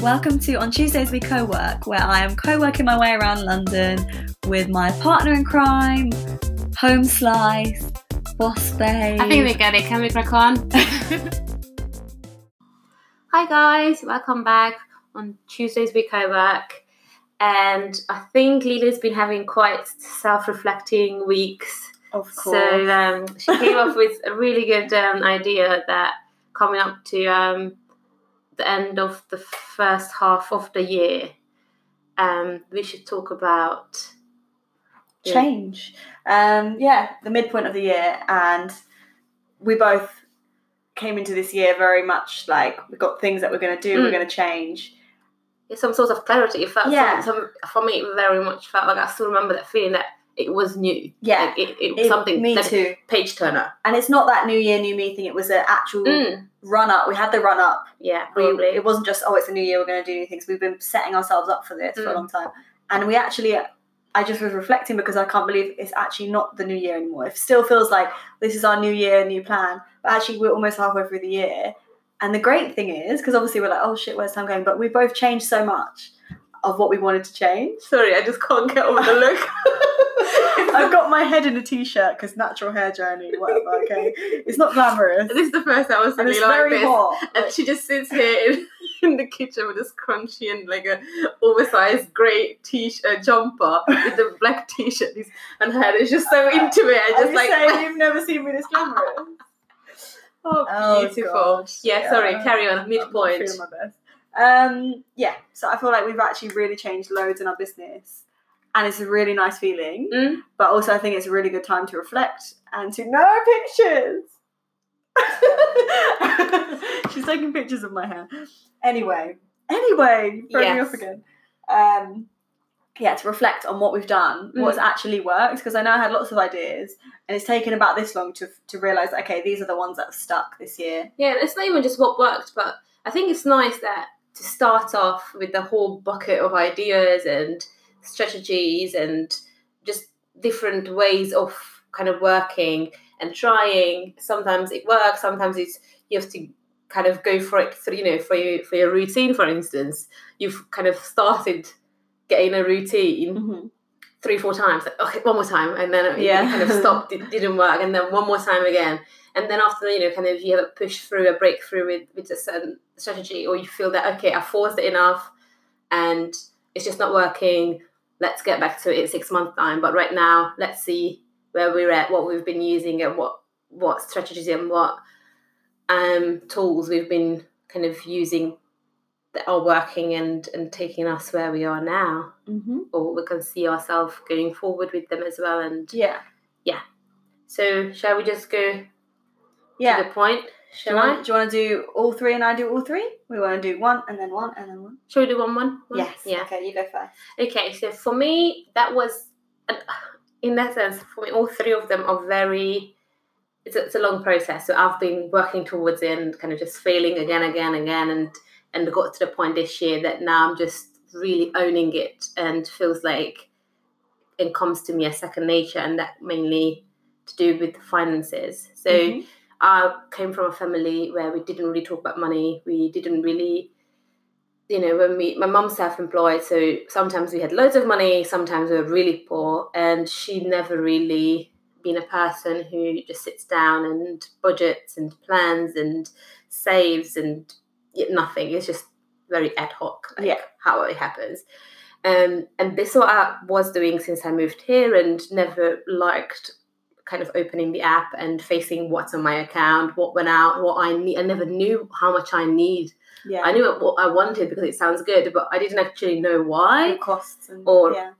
Welcome to On Tuesdays We Co work, where I am co working my way around London with my partner in crime, Home Slice, Boss Babe. I think we get it. Can we crack on? Hi guys, welcome back on Tuesdays we co-work. And I think Lila's been having quite self-reflecting weeks. Of course. So um, she came up with a really good um, idea that coming up to um, the end of the first half of the year, um, we should talk about yeah. change. Um, yeah, the midpoint of the year, and we both came into this year very much like we've got things that we're going to do, we're Mm. going to change. It's some sort of clarity. It felt Yeah. some, some, for me, it very much felt like I still remember that feeling that it was new. Yeah, Like, it, it was It- something me that too. page turner. And it's not that new year, new me thing. It was an actual Mm. run up. We had the run up. Yeah, We- It wasn't just oh, it's a new year, we're going to do new things. We've been setting ourselves up for this for a Mm. long time, and we actually. I just was reflecting because I can't believe it's actually not the new year anymore. It still feels like this is our new year, new plan, but actually we're almost halfway through the year. And the great thing is, because obviously we're like, oh shit, where's time going? But we both changed so much of what we wanted to change. Sorry, I just can't get over the look. I've got my head in a t-shirt because natural hair journey, whatever. Okay, it's not glamorous, this is the first time I was and it's like very this. hot. And she just sits here in, in the kitchen with this crunchy and like a oversized grey t-shirt jumper with the black t-shirt and her head is just so into it. I just like saying you've never seen me this glamorous? oh, beautiful. God. yeah, sorry, carry on. I'm Midpoint. feeling my best. Um, yeah, so I feel like we've actually really changed loads in our business, and it's a really nice feeling. Mm. But also, I think it's a really good time to reflect and to no pictures. She's taking pictures of my hair. Anyway, anyway, you throw me off again. Um, yeah, to reflect on what we've done, what's Mm. actually worked, because I know I had lots of ideas, and it's taken about this long to to realize, okay, these are the ones that have stuck this year. Yeah, it's not even just what worked, but I think it's nice that to start off with the whole bucket of ideas and strategies and just different ways of kind of working and trying. Sometimes it works, sometimes it's you have to kind of go for it through, you know, for your for your routine, for instance. You've kind of started getting a routine Mm-hmm. three, four times. Like, okay, one more time, and then Yeah. kind of stopped. It didn't work, and then one more time again, and then after you know, kind of you have a push through, a breakthrough with with a certain strategy, or you feel that okay, I forced it enough, and it's just not working. Let's get back to it in six months time. But right now, let's see where we're at, what we've been using, and what what strategies and what um tools we've been kind of using that are working and and taking us where we are now Mm-hmm. or we can see ourselves going forward with them as well. And Yeah, Yeah. so, shall we just go yeah. to the point? Do Shall want, I? do you want to do all three and I do all three? We want to do one and then one and then one. Shall we do one, one? one? Yes. Yeah. Okay, you go first. Okay. So for me, that was, an, in that sense, for me, all three of them are very. It's a, it's a long process. So I've been working towards it and kind of just failing again, again, again, and and got to the point this year that now I'm just really owning it and feels like it comes to me as second nature, and that mainly to do with the finances. So. Mhm. I came from a family where we didn't really talk about money. We didn't really, you know, when we, my mum's self employed, so sometimes we had loads of money, sometimes we were really poor, and she never really been a person who just sits down and budgets and plans and saves and nothing. It's just very ad hoc, like Yeah. how it happens. Um, and this is what I was doing since I moved here and never liked kind of opening the app and facing what's on my account, what went out, what I need. I never knew how much I need. Yeah. I knew what I wanted because it sounds good, but I didn't actually know why. The costs and Or- yeah.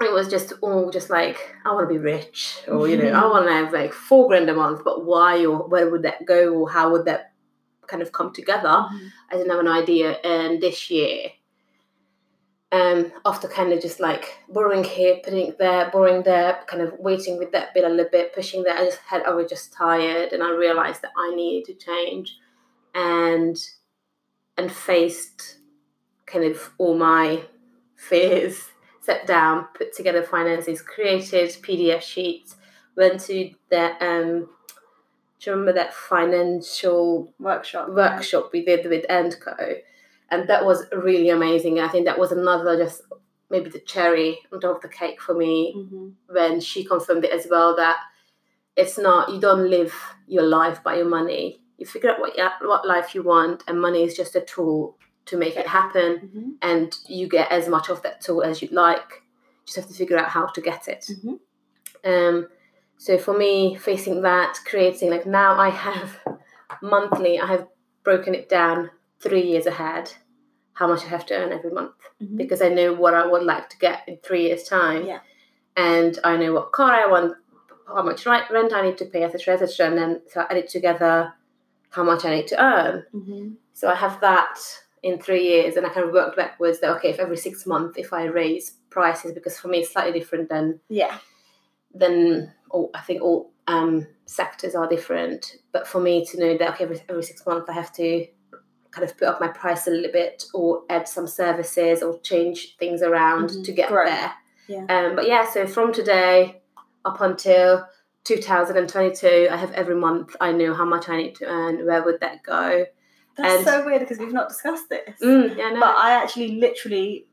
It was just all just like I want to be rich, or you know, I want to have like four grand a month, but why or where would that go, or how would that kind of come together? Mhm. I didn't have an idea. And this year, um, after kind of just like borrowing here, putting it there, borrowing there, kind of waiting with that bit a little bit, pushing that, I just had, I was just tired, and I realized that I needed to change, and and faced kind of all my fears, sat down, put together finances, created PDF sheets, went to the um. Do you remember that financial Workshop. workshop we did with Endco. And that was really amazing. I think that was another just maybe the cherry on top of the cake for me Mm-hmm. when she confirmed it as well that it's not you don't live your life by your money. You figure out what what life you want, and money is just a tool to make it happen. Mm-hmm. And you get as much of that tool as you'd like. You just have to figure out how to get it. Mhm. Um, so for me, facing that, creating like now I have monthly, I have broken it down three years ahead, how much I have to earn every month Mhm. because I know what I would like to get in three years' time. Yeah. And I know what car I want, how much rent I need to pay, etc., etc. And then so I add it together, how much I need to earn. Mhm. So I have that in three years, and I kind of worked backwards. That okay, if every six months, if I raise prices, because for me it's slightly different than Yeah. then all, I think all um, sectors are different. But for me to know that okay, every, every six months I have to kind of put up my price a little bit, or add some services, or change things around Mhm. to get Grow. there. Yeah. Um, but yeah, so from today up until 2022, I have every month I know how much I need to earn. Where would that go? That's And- so weird because we've not discussed this. Mm, yeah, no. But I actually literally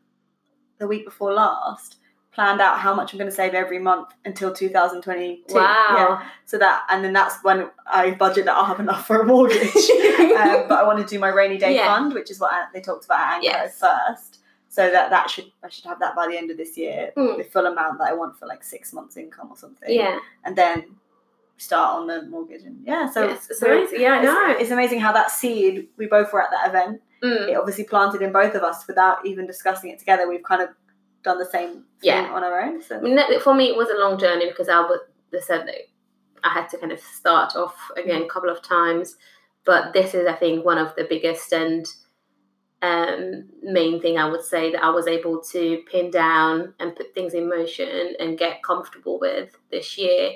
the week before last planned out how much I'm going to save every month until 2022. wow. Yeah. So that and then that's when I budget that I'll have enough for a mortgage. um, but I want to do my rainy day Yeah. fund, which is what they talked about at Anchor Yes. first. So that that should I should have that by the end of this year, Mm. the full amount that I want for like six months income or something. Yeah. And then start on the mortgage and yeah. So it's amazing. Yeah, I know. It's, it's amazing how that seed we both were at that event. Mm. It obviously planted in both of us without even discussing it together. We've kind of done the same thing Yeah. on our own. So I mean, that- for me, it was a long journey because I was, they said that I had to kind of start off again a couple of times. But this is, I think, one of the biggest and um, main thing I would say that I was able to pin down and put things in motion and get comfortable with this year.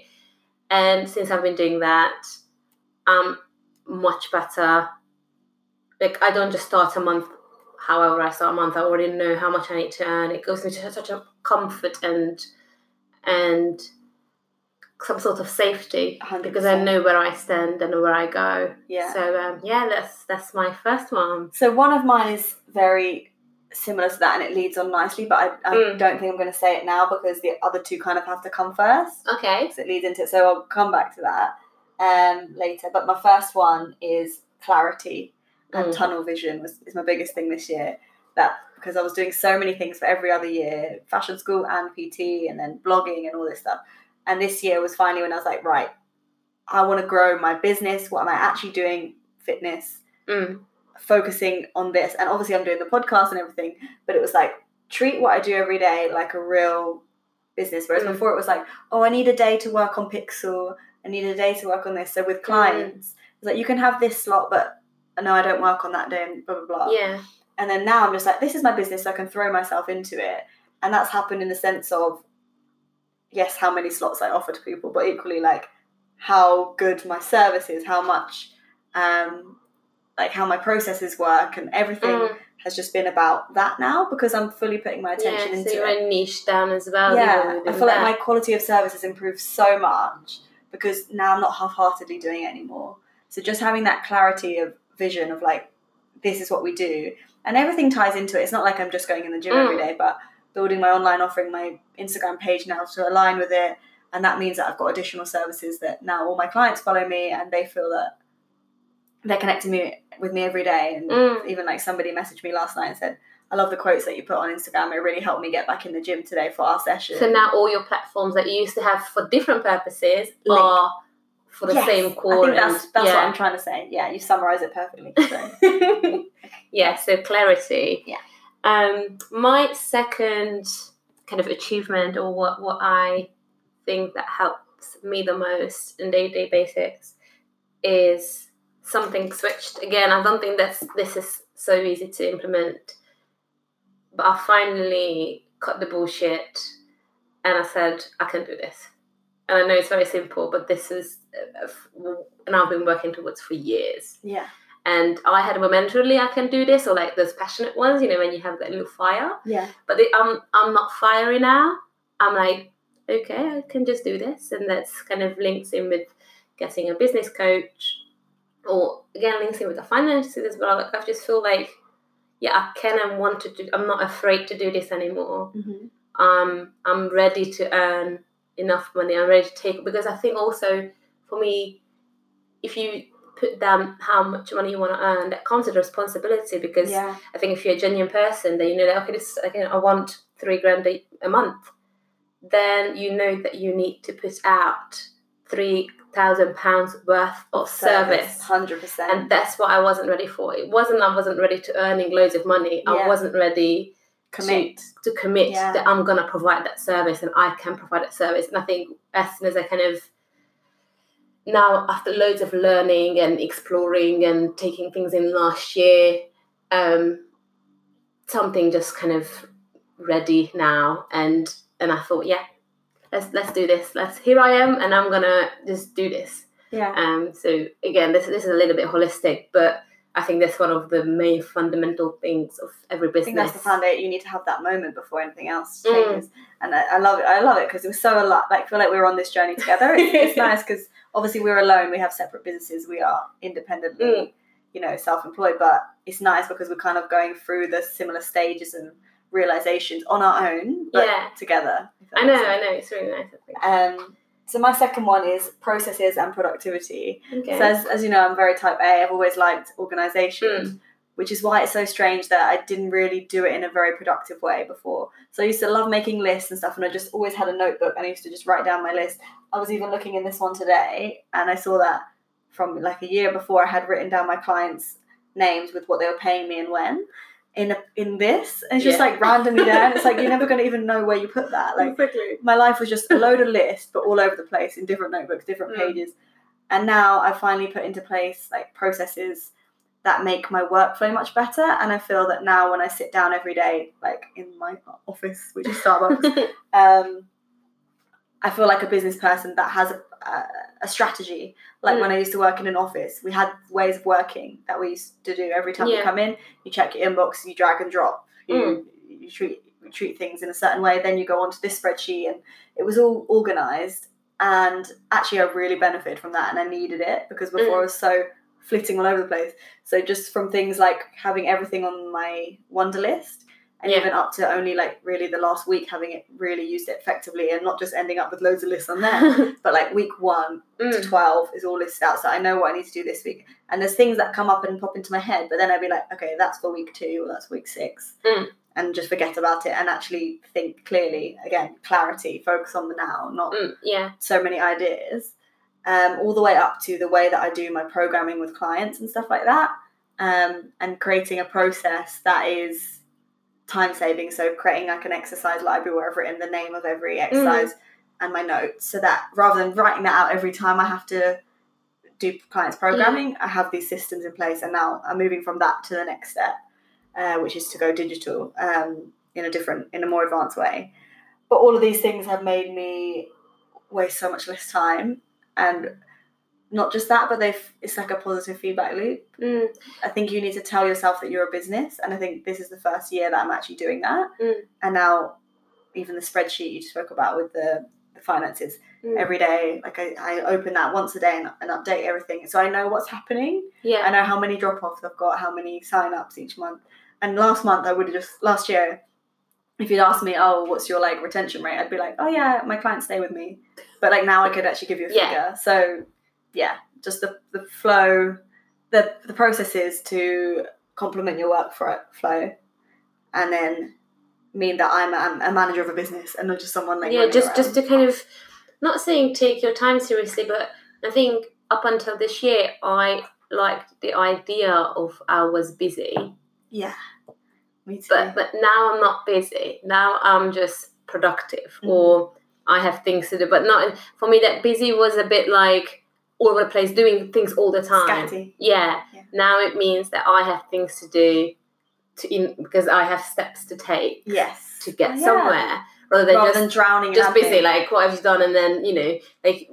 And since I've been doing that, I'm much better. Like, I don't just start a month however I start a month, I already know how much I need to earn. It gives me such a comfort and and some sort of safety because I know where I stand and where I go. yeah. So um, yeah, that's that's my first one. So one of mine is very similar to that, and it leads on nicely. But I, I Mm. don't think I'm going to say it now because the other two kind of have to come first. Okay. because it leads into it. So I'll come back to that um, later. But my first one is clarity and Mm. tunnel vision was is my biggest thing this year. That because I was doing so many things for every other year, fashion school and PT, and then blogging and all this stuff. And this year was finally when I was like, right, I want to grow my business. What am I actually doing? Fitness, Mm. focusing on this. And obviously, I'm doing the podcast and everything. But it was like treat what I do every day like a real business. Whereas Mm. before it was like, oh, I need a day to work on Pixel. I need a day to work on this. So with clients, it's like you can have this slot, but no, I don't work on that day and blah blah blah. Yeah. And then now I'm just like, this is my business, so I can throw myself into it. And that's happened in the sense of yes, how many slots I offer to people, but equally like how good my service is, how much um like how my processes work and everything Mm. has just been about that now because I'm fully putting my attention Yeah. into So it a niche down as well. yeah, I feel like that. my quality of service has improved so much because now I'm not half-heartedly doing it anymore. So just having that clarity of vision of like, this is what we do, and everything ties into it. It's not like I'm just going in the gym every Mm. day, but building my online offering, my Instagram page now to align with it, and that means that I've got additional services that now all my clients follow me and they feel that they're connecting me with me every day. And Mm. even like somebody messaged me last night and said, "I love the quotes that you put on Instagram. It really helped me get back in the gym today for our session." So now all your platforms that you used to have for different purposes Link. are for the Yes, same core. I think that's that's yeah. what I'm trying to say. Yeah, you summarise it perfectly. So. yeah, so clarity. Yeah. Um, my second kind of achievement, or what what I think that helps me the most in day to day basics is something switched. Again, I don't think that's this is so easy to implement, but I finally cut the bullshit, and I said I can do this. And I know it's very simple, but this is, uh, and I've been working towards for years yeah, and I had momentarily I can do this, or like those passionate ones, you know, when you have that little fire. yeah, But the, I'm I'm not fiery now. I'm like, okay, I can just do this, and that's kind of links in with getting a business coach, or again links in with the finances as well. Like I just feel like yeah, I can and want to do. I'm not afraid to do this anymore. Mhm. Um, I'm ready to earn enough money. I'm ready to take because I think also for me, if you put down how much money you want to earn, that comes with responsibility because Yeah. I think if you're a genuine person, then you know that okay, this again, I want three grand a, a month. Then you know that you need to put out three thousand pounds worth of service, Hundred percent. and that's what I wasn't ready for. It wasn't I wasn't ready to earning loads of money. I wasn't ready Commit. to commit Yeah. that I'm gonna provide that service and I can provide that service. And I think as soon as I kind of now after loads of learning and exploring and taking things in last year, um, something just kind of ready now and and I thought, yeah, let's let's do this. Let's here I am and I'm gonna just do this. Yeah. Um, so again, this this is a little bit holistic, but I think that's one of the main fundamental things of every business. I think that's the foundation. You need to have that moment before anything else Mm. changes. And I, I love it. I love it because it was so a lot. Like feel like we were on this journey together. It's, it's nice because obviously we're alone. We have separate businesses. We are independently, Mm. you know, self-employed. But it's nice because we're kind of going through the similar stages and realizations on our own, but Yeah. together. I know, I know, it's really nice. I think. Um, so my second one is processes and productivity. Okay. So as, as you know, I'm very type A. I've always liked organisation, Hmm. which is why it's so strange that I didn't really do it in a very productive way before. So I used to love making lists and stuff, and I just always had a notebook and I used to just write down my list. I was even looking in this one today, and I saw that from like a year before I had written down my clients' names with what they were paying me and when. In a, in this, and it's just Yeah. like randomly there, and it's like you're never gonna even know where you put that. Like exactly. my life was just a load of lists, but all over the place in different notebooks, different Mm. pages. And now I finally put into place like processes that make my workflow much better. And I feel that now when I sit down every day, like in my office, which is Starbucks, um, I feel like a business person that has a, strategy. Like Mm. when I used to work in an office, we had ways of working that we used to do every time you come in. You check your inbox, you drag and drop, you, Mm. you treat you treat things in a certain way. Then you go onto this spreadsheet, and it was all organized. And actually, I really benefited from that, and I needed it because before Mm. I was so flitting all over the place. So just from things like having everything on my Wunderlist and Yeah. even up to only like really the last week having it really used it effectively and not just ending up with loads of lists on there but like week one to Mm. 12 is all listed out so i know what i need to do this week and there's things that come up and pop into my head but then i'd be like okay that's for week two or that's week six Mm. and just forget about it and actually think clearly again clarity focus on the now not Mm, yeah. so many ideas, um, all the way up to the way that I do my programming with clients and stuff like that, um, and creating a process that is time saving. So creating like an exercise library where I've written the name of every exercise and my notes, so that rather than writing that out every time I have to do clients programming, I have these systems in place, and now I'm moving from that to the next step, uh, which is to go digital um, in a different, in a more advanced way. But all of these things have made me waste so much less time and not just that but they've it's like a positive feedback loop Mm. i think you need to tell yourself that you're a business and i think this is the first year that i'm actually doing that Mm. and now even the spreadsheet you spoke about with the, the finances Mm. every day like I, I open that once a day and, and update everything so i know what's happening Yeah, I know how many drop offs I've got, how many sign ups each month. And last month, I would have just, last year, if you'd asked me, oh, what's your like retention rate? I'd be like, oh yeah, my clients stay with me. But like now I could actually give you a Yeah. figure. So yeah, just the, the flow, the, the processes to complement your work flow and then mean that I'm a, a manager of a business and not just someone like yeah, just around. just to kind of not saying take your time seriously, but I think up until this year, I liked the idea of I was busy, yeah, me too. but but now I'm not busy. Now I'm just productive, Mhm. or I have things to do. But not for me. That busy was a bit like all over the place, doing things all the time. Yeah. Yeah. Now it means that I have things to do, to in because I have steps to take Yes. to get Oh, yeah. somewhere, rather than Rather just than drowning just busy. Like what have you done? And then you know, like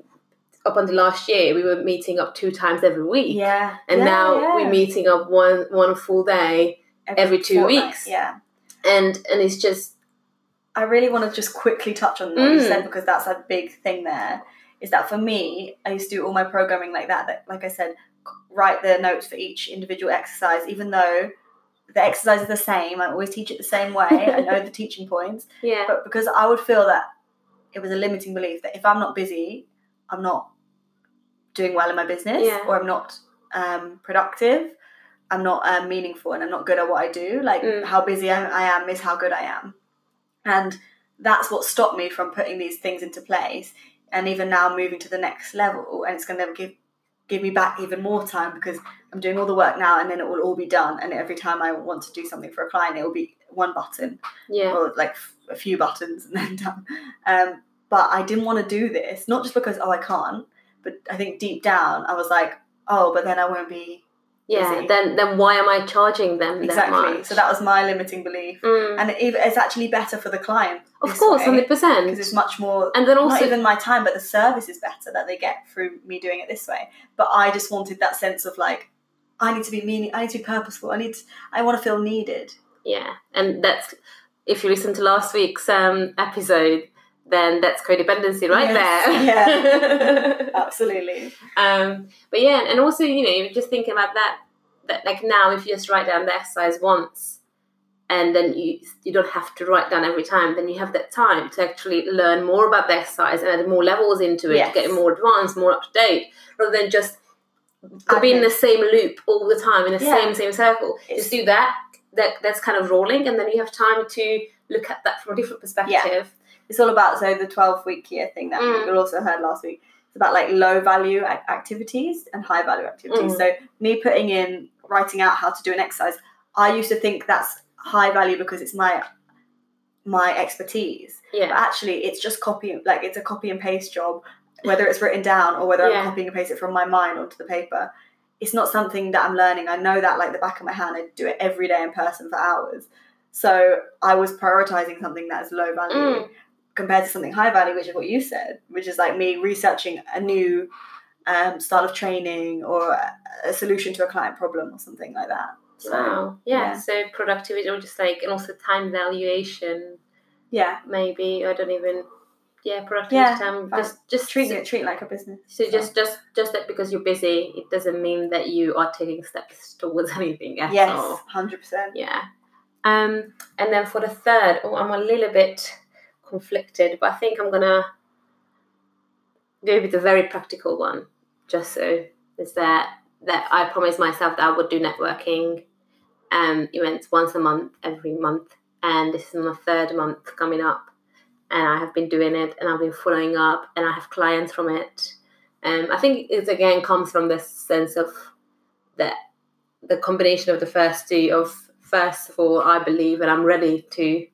up until last year, we were meeting up two times every week, Yeah. and Yeah, now we're meeting up one one full day, every two fortnight, weeks. Yeah. and and it's just I really want to just quickly touch on what you Mm. said because that's a big thing there. Is that for me, I used to do all my programming like that. That, like I said, write the notes for each individual exercise, even though the exercise is the same. I always teach it the same way. I know the teaching points, Yeah. but because I would feel that it was a limiting belief that if I'm not busy, I'm not doing well in my business, Yeah. or I'm not um, productive. I'm not um, meaningful, and I'm not good at what I do. Like Mm. how busy I, I am is how good I am, and that's what stopped me from putting these things into place. And even now, moving to the next level, and it's going to give give me back even more time because I'm doing all the work now, and then it will all be done. And every time I want to do something for a client, it will be one button Yeah. or like a few buttons and then done. Um, but I didn't want to do this, not just because oh I can't, but I think deep down I was like oh, but then I won't be Yeah. Then then why am I charging them that exactly. So that was my limiting belief, Mm. and it, it's actually better for the client. of course, 100% because it's much more. And then not also, even my time, but the service is better that they get through me doing it this way. But I just wanted that sense of like, I need to be meaning. I need to be purposeful. I need. To, I want to feel needed. yeah, and that's if you listen to last week's um, episode, then that's codependency right Yes, there. Yeah, absolutely. Um, but yeah, and also you know, just thinking about that. That like now, if you just write down the exercise once, and then you you don't have to write down every time, then you have that time to actually learn more about the exercise and add more levels into it, Yes. get more advanced, more up to date, rather than just be in the same loop all the time in the Yeah. same same circle. It's- just do that. That that's kind of rolling, and then you have time to look at that from a different perspective. It's all about so the 12 week year thing that Mm. we also heard last week it's about like low value activities and high value activities Mm. so me putting in writing out how to do an exercise i used to think that's high value because it's my my expertise yeah but actually it's just copy like it's a copy and paste job whether it's written down or whether Yeah. i'm copying and pasting it from my mind onto the paper it's not something that i'm learning i know that like the back of my hand i do it every day in person for hours so i was prioritizing something that is low value Mm. Compared to something high value which is what you said which is like me researching a new um, style of training or a, solution to a client problem or something like that so wow, yeah. yeah. So productivity, or just like, and also time valuation. yeah maybe I don't even yeah productivity Yeah, time fine. just just treating it treat like a business so just just just that because you're busy it doesn't mean that you are taking steps towards anything at yes all 100% yeah um and then for the third oh I'm a little bit conflicted but I think I'm gonna go with a very practical one just so is that that I promised myself that I would do networking um events once a month every month and this is my third month coming up and I have been doing it and I've been following up and I have clients from it. Um, I think it again comes from this sense of that the combination of the first two of first of all I believe and I'm ready to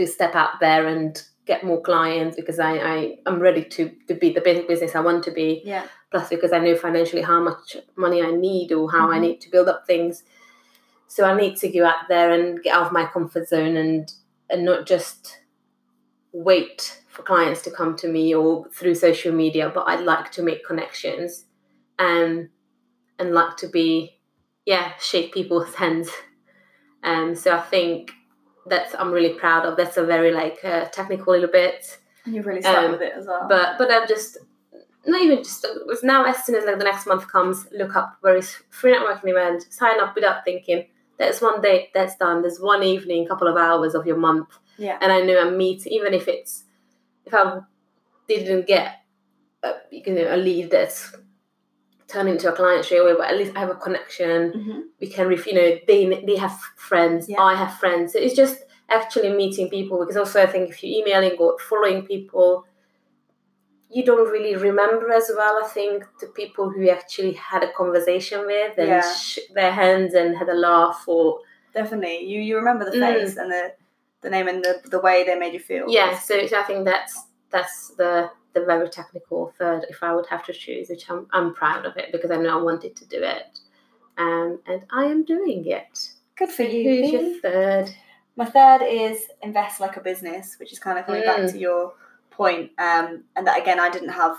to step out there and get more clients because I, I I'm ready to to be the business I want to be yeah plus because I know financially how much money I need or how I Mhm. need to build up things. So I need to go out there and get out of my comfort zone and and not just wait for clients to come to me or through social media, but I'd like to make connections and and like to be yeah, shake people's hands. Um so I think that's I'm really proud of. That's a very like uh, technical little bit and you've really stuck Um, with it as well but but I'm just not even just was now as soon as like the next month comes, look up where is free networking event, sign up without thinking. There's one date that's done. There's one evening, couple of hours of your month, yeah and I know I'm meeting. Even if it's if I didn't get a, you know a lead that's turned into a client straight away, but at least I have a connection. hmm We can, ref- you know, they they have friends, Yeah. I have friends. So it's just actually meeting people because also I think if you're emailing or following people, you don't really remember as well. I think the people who you actually had a conversation with and Yeah. shook their hands and had a laugh or definitely you you remember the Mm. face and the the name and the, the way they made you feel yeah. So I think that's that's the the very technical third. If I would have to choose, which I'm I'm proud of it because I know I wanted to do it, um, and I am doing it. good for you Who's Bea. your third? My third is invest like a business, which is kind of coming back Mm. to your point. Um, and that again, I didn't have.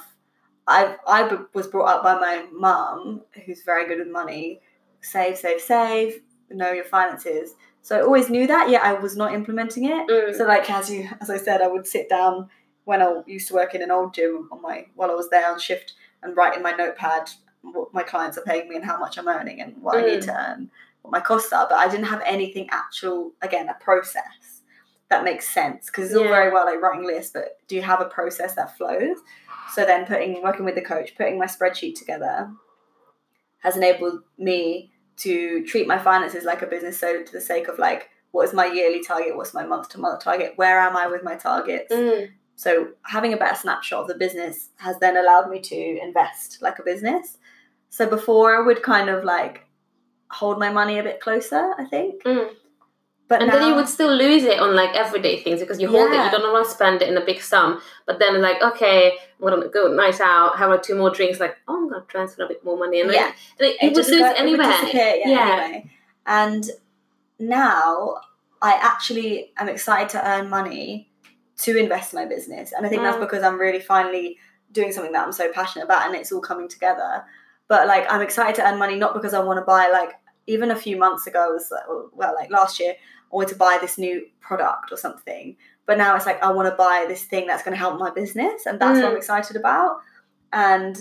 I I b- was brought up by my mum, who's very good with money. Save, save, save. Know your finances. So I always knew that. Yet I was not implementing it. Mm. So like as you as I said, I would sit down when I used to work in an old gym on my while I was there on shift and write in my notepad what my clients are paying me and how much I'm earning and what I need Mm. to earn what my costs are, but I didn't have anything actual, again, a process that makes sense because it's all very well like writing lists, but do you have a process that flows? So then putting working with the coach, putting my spreadsheet together has enabled me to treat my finances like a business. So to the sake of like, what is my yearly target? What's my month to month target? Where am I with my targets? Mm. So having a better snapshot of the business has then allowed me to invest like a business. So before I would kind of like hold my money a bit closer, I think. Mm. But And now, then you would still lose it on like everyday things because you hold it, you don't want to spend it in a big sum. But then like, okay, I'm gonna go night out, have like two more drinks, like, oh I'm gonna transfer a bit more money. And Yeah. like, like, it you would lose go- it would yeah, Yeah. Anyway. And now I actually am excited to earn money to invest in my business. And I think that's Mm. because I'm really finally doing something that I'm so passionate about and it's all coming together. But like I'm excited to earn money not because I want to buy like even a few months ago I was like well like last year I wanted to buy this new product or something. But now it's like I want to buy this thing that's going to help my business and that's what I'm Mm. excited about. And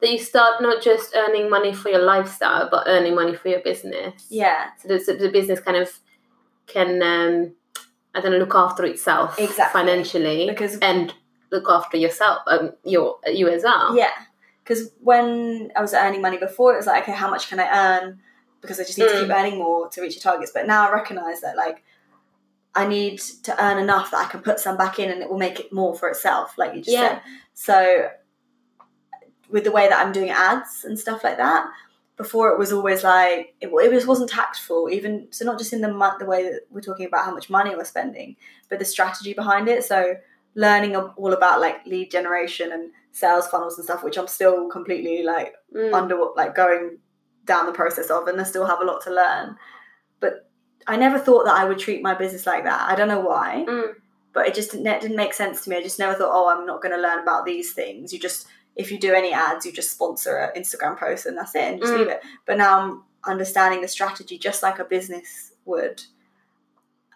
That you start not just earning money for your lifestyle, but earning money for your business. yeah, So the, the business kind of can, um, I don't look after itself Exactly. financially because and look after yourself, um, your you as well. Yeah, because when I was earning money before, it was like, okay, how much can I earn? Because I just need to Mm. keep earning more to reach your targets. But now I recognize that, like, I need to earn enough that I can put some back in, and it will make it more for itself, like you just Yeah. said. So, with the way that I'm doing ads and stuff like that, before it was always like it, it was wasn't tactful. Even so, not just in the mon- the way that we're talking about how much money we're spending, but the strategy behind it. So learning all about like lead generation and sales funnels and stuff, which I'm still completely like Mm. under like going down the process of, and I still have a lot to learn. But I never thought that I would treat my business like that. I don't know why, Mm. but it just didn't, it didn't make sense to me. I just never thought, oh, I'm not going to learn about these things. You just if you do any ads, you just sponsor an Instagram post and that's it, and just Mm. leave it. But now I'm understanding the strategy just like a business would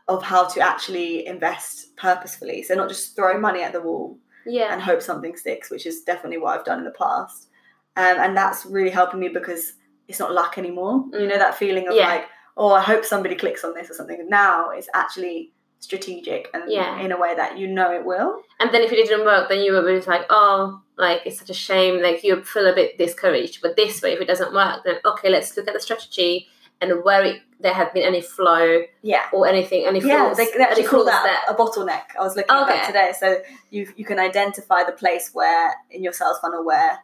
of how to actually invest purposefully. So not just throw money at the wall Yeah. and hope something sticks, which is definitely what I've done in the past. Um, and that's really helping me because it's not luck anymore. You know that feeling of Yeah. like, oh, I hope somebody clicks on this or something. Now it's actually strategic and Yeah. in a way that you know it will. And then if it didn't work, then you were just like, oh, like it's such a shame. Like you feel a bit discouraged. But this way, if it doesn't work, then okay, let's look at the strategy and where it, there had been any flow Yeah. or anything, any Yeah, flaws. they, they actually call that a bottleneck. I was looking at that Okay. today. So you you can identify the place where in your sales funnel where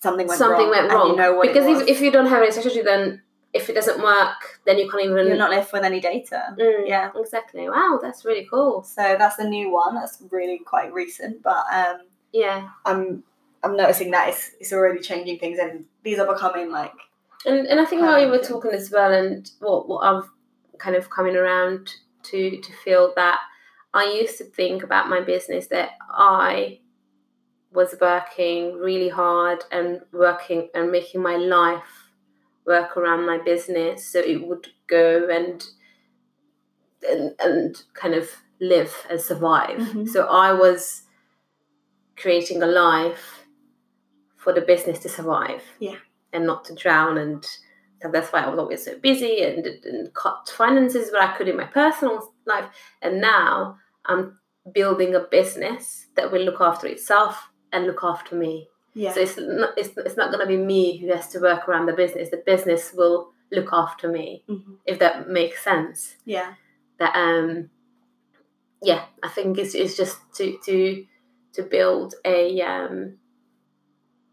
something went something wrong, went and wrong. you know what because if, if you don't have any strategy, then if it doesn't work, then you can't even. you're not left with any data. Mm, Yeah. exactly. Wow, that's really cool. So that's a new one. That's really quite recent, but um, Yeah, I'm I'm noticing that it's it's already changing things, and these are becoming like and and I think while you were talking as well, and what what I've kind of coming around to to feel that I used to think about my business that I was working really hard and working and making my life work around my business so it would go and and, and kind of live and survive. Mhm. so i was creating a life for the business to survive Yeah. and not to drown and so that's why i was always so busy and, and cut finances where i could in my personal life and now i'm building a business that will look after itself and look after me yeah so it's not, it's, it's not going to be me who has to work around the business. The business will look after me, Mhm. if that makes sense. yeah That um, yeah, I think it's, it's just to to to build a um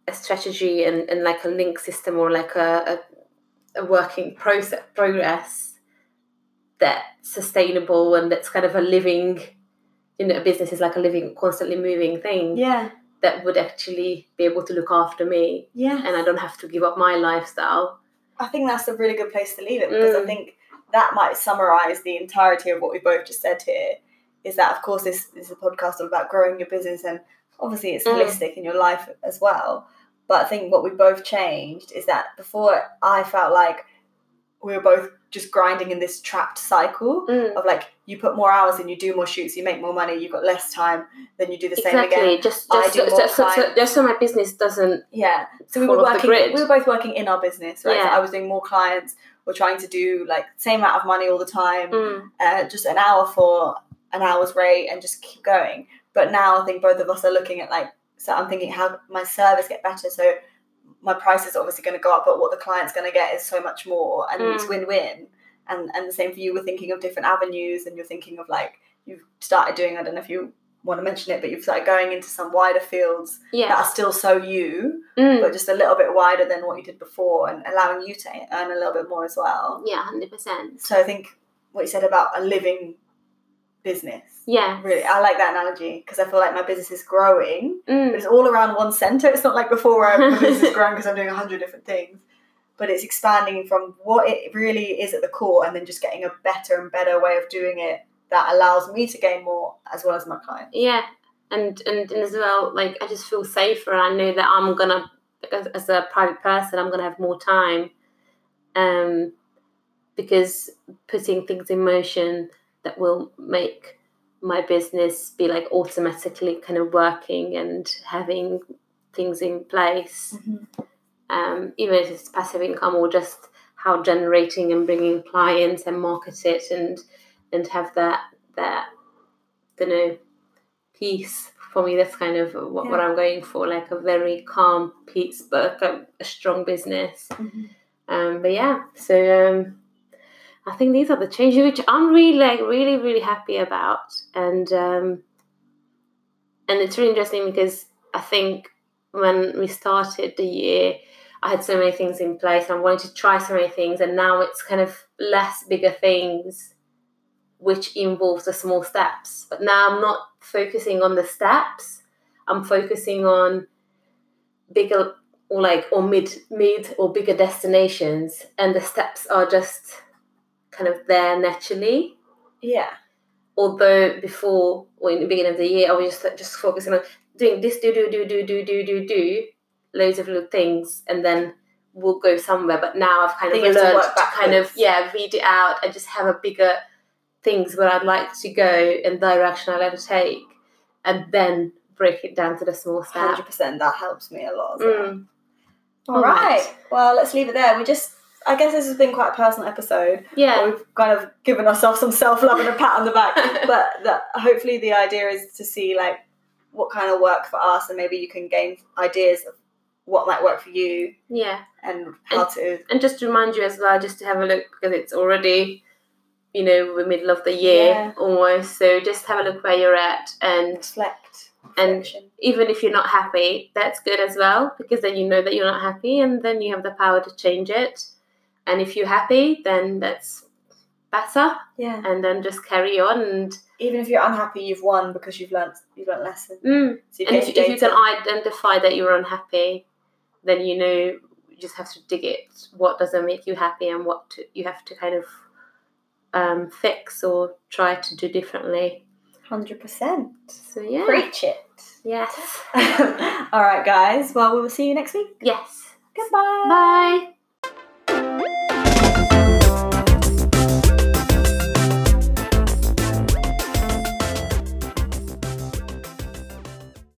a strategy and, and like a link system or like a, a, a working process progress that's sustainable and that's kind of a living you know a business is like a living constantly moving thing yeah that would actually be able to look after me yeah. and I don't have to give up my lifestyle. I think that's a really good place to leave it because I Mm. think that might summarize the entirety of what we both just said here. Is that of course this, this is a podcast all about growing your business and obviously it's Mm. holistic in your life as well. But I think what we both changed is that before I felt like we were both just grinding in this trapped cycle Mm. of like you put more hours in, you do more shoots, you make more money, you've got less time, then you do the same Exactly. again. Just just so, so, so, so, just so my business doesn't. Yeah. So we were working. We were both working in our business, right? So Yeah. I was doing more clients. we're trying to do like same amount of money all the time, Mm. uh, just an hour for an hour's rate and just keep going. But now I think both of us are looking at like, so I'm thinking how my service get better. So my price is obviously going to go up, but what the client's going to get is so much more, and it's Mm. win-win. And and the same for you. We're thinking of different avenues, and you're thinking of like you've started doing. I don't know if you want to mention it, but you've started going into some wider fields that are still so you, Mm. but just a little bit wider than what you did before, and allowing you to earn a little bit more as well. Yeah, hundred percent. So I think what you said about a living business. Yeah. Really, I like that analogy because I feel like my business is growing, but Mm. it's all around one center. It's not like before where my business is growing because I'm doing a hundred different things, but it's expanding from what it really is at the core, and then just getting a better and better way of doing it that allows me to gain more as well as my clients. Yeah. And, and and as well, like I just feel safer. And I know that I'm gonna, as, as a private person, I'm gonna have more time, um, because putting things in motion that will make my business be like automatically kind of working and having things in place. um, even if it's passive income or just how generating and bringing clients and market it and and have that that you know peace for me that's kind of what, what i'm going for like a very calm peace but a, a strong business. Um but yeah so um i think these are the changes which i'm really like really really happy about. And um and it's really interesting because i think when we started the year I had so many things in place and I wanted to try so many things, and now it's kind of less bigger things, which involves the small steps. But now I'm not focusing on the steps, I'm focusing on bigger or like or mid mid or bigger destinations, and the steps are just kind of there naturally. Yeah. Although before or in the beginning of the year, I was just just focusing on doing this, do do do do do do do do, loads of little things, and then we'll go somewhere. But now I've kind of to learned work to kind of yeah read it out and just have a bigger things where I'd like to go and direction I'd like to take, and then break it down to the small Hundred percent. That helps me a lot. Well. Mm. All right. Well, let's leave it there. We just. I guess this has been quite a personal episode. Yeah, We've kind of given ourselves some self love and a pat on the back. but that hopefully the idea is to see like what kind of work for us, and maybe you can gain ideas of what might work for you yeah. and how to. And just to remind you as well, just to have a look because it's already, you know, the middle of the year Yeah. almost. So just have a look where you're at, and Reflect. And- reflection. even if you're not happy, that's good as well because then you know that you're not happy, and then you have the power to change it. And if you're happy, then that's better, yeah. and then just carry on. And Even if you're unhappy, you've won because you've learned you've learned lessons. mm, So and if, if you can identify that you're unhappy, then you know you just have to dig it. What doesn't make you happy, and what to, you have to kind of um, fix or try to do differently. Hundred percent. So yeah, Preach it. yes, All right, guys. Well, we will see you next week. yes. Goodbye. Bye.